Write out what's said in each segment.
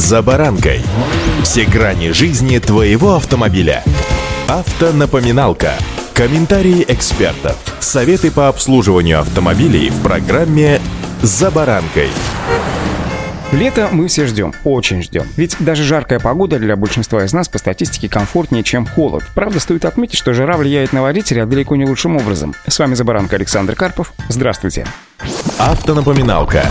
«За баранкой». Все грани жизни твоего автомобиля. Автонапоминалка. Комментарии экспертов. Советы по обслуживанию автомобилей в программе «За баранкой». Лето мы все ждем, очень ждем. Ведь даже жаркая погода для большинства из нас по статистике комфортнее, чем холод. Правда, стоит отметить, что жара влияет на водителя далеко не лучшим образом. С вами Забаранка Александр Карпов. Здравствуйте. Автонапоминалка.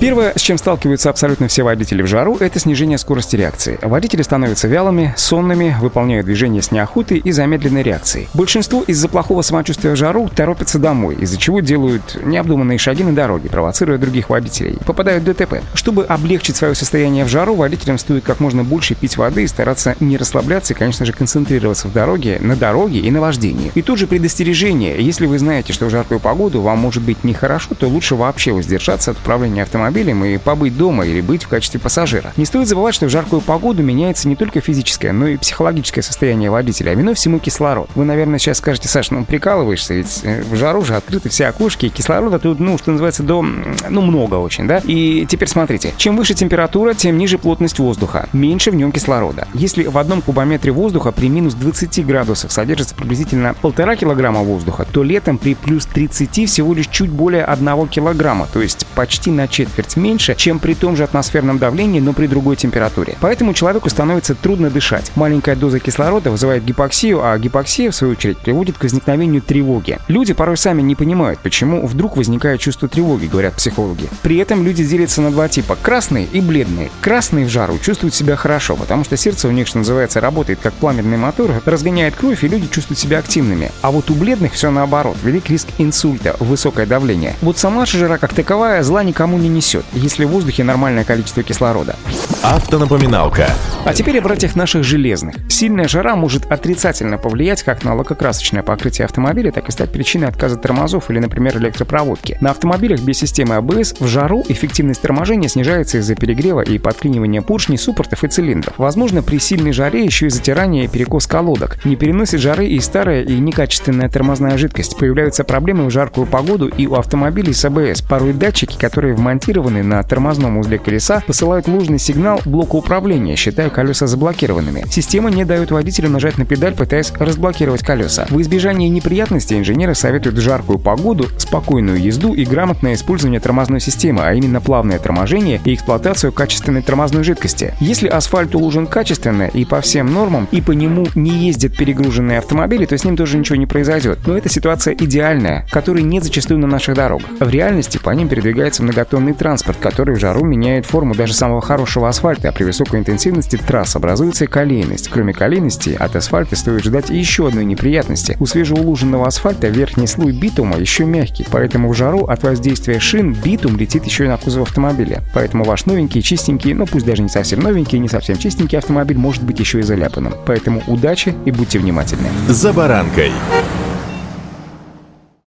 Первое, с чем сталкиваются абсолютно все водители в жару, это снижение скорости реакции. Водители становятся вялыми, сонными, выполняют движения с неохотой и замедленной реакцией. Большинство из-за плохого самочувствия в жару торопятся домой, из-за чего делают необдуманные шаги на дороге, провоцируя других водителей. Попадают в ДТП. Чтобы облегчить свое состояние в жару, водителям стоит как можно больше пить воды и стараться не расслабляться и, конечно же, концентрироваться в дороге, на дороге и на вождении. И тут же предостережение. Если вы знаете, что в жаркую погоду вам может быть нехорошо, то лучше вообще воздержаться от управления автомобилем автомобилем и побыть дома или быть в качестве пассажира. Не стоит забывать, что в жаркую погоду меняется не только физическое, но и психологическое состояние водителя, а виной всему кислород. Вы, наверное, сейчас скажете, Саш, ну прикалываешься, ведь э, в жару же открыты все окошки, и кислорода тут, ну, что называется, до, ну, много очень, да? И теперь смотрите, чем выше температура, тем ниже плотность воздуха, меньше в нем кислорода. Если в одном кубометре воздуха при минус 20 градусах содержится приблизительно полтора килограмма воздуха, то летом при плюс 30 всего лишь чуть более одного килограмма, то есть почти на четверть четверть меньше, чем при том же атмосферном давлении, но при другой температуре. Поэтому человеку становится трудно дышать. Маленькая доза кислорода вызывает гипоксию, а гипоксия, в свою очередь, приводит к возникновению тревоги. Люди порой сами не понимают, почему вдруг возникает чувство тревоги, говорят психологи. При этом люди делятся на два типа – красные и бледные. Красные в жару чувствуют себя хорошо, потому что сердце у них, что называется, работает как пламенный мотор, разгоняет кровь, и люди чувствуют себя активными. А вот у бледных все наоборот. Велик риск инсульта, высокое давление. Вот сама же жара как таковая зла никому не несет несет, если в воздухе нормальное количество кислорода. Автонапоминалка. А теперь о братьях наших железных. Сильная жара может отрицательно повлиять как на лакокрасочное покрытие автомобиля, так и стать причиной отказа тормозов или, например, электропроводки. На автомобилях без системы АБС в жару эффективность торможения снижается из-за перегрева и подклинивания поршней, суппортов и цилиндров. Возможно, при сильной жаре еще и затирание и перекос колодок. Не переносит жары и старая, и некачественная тормозная жидкость. Появляются проблемы в жаркую погоду и у автомобилей с АБС. Порой датчики, которые вмонтированы зафиксированные на тормозном узле колеса, посылают ложный сигнал блоку управления, считая колеса заблокированными. Система не дает водителю нажать на педаль, пытаясь разблокировать колеса. В избежание неприятностей инженеры советуют жаркую погоду, спокойную езду и грамотное использование тормозной системы, а именно плавное торможение и эксплуатацию качественной тормозной жидкости. Если асфальт уложен качественно и по всем нормам, и по нему не ездят перегруженные автомобили, то с ним тоже ничего не произойдет. Но эта ситуация идеальная, которой нет зачастую на наших дорогах. В реальности по ним передвигается многотонный транспорт транспорт, который в жару меняет форму даже самого хорошего асфальта, а при высокой интенсивности трасс образуется колейность. Кроме колейности, от асфальта стоит ждать еще одной неприятности. У свежеулуженного асфальта верхний слой битума еще мягкий, поэтому в жару от воздействия шин битум летит еще и на кузов автомобиля. Поэтому ваш новенький, чистенький, но пусть даже не совсем новенький, не совсем чистенький автомобиль может быть еще и заляпанным. Поэтому удачи и будьте внимательны. За баранкой.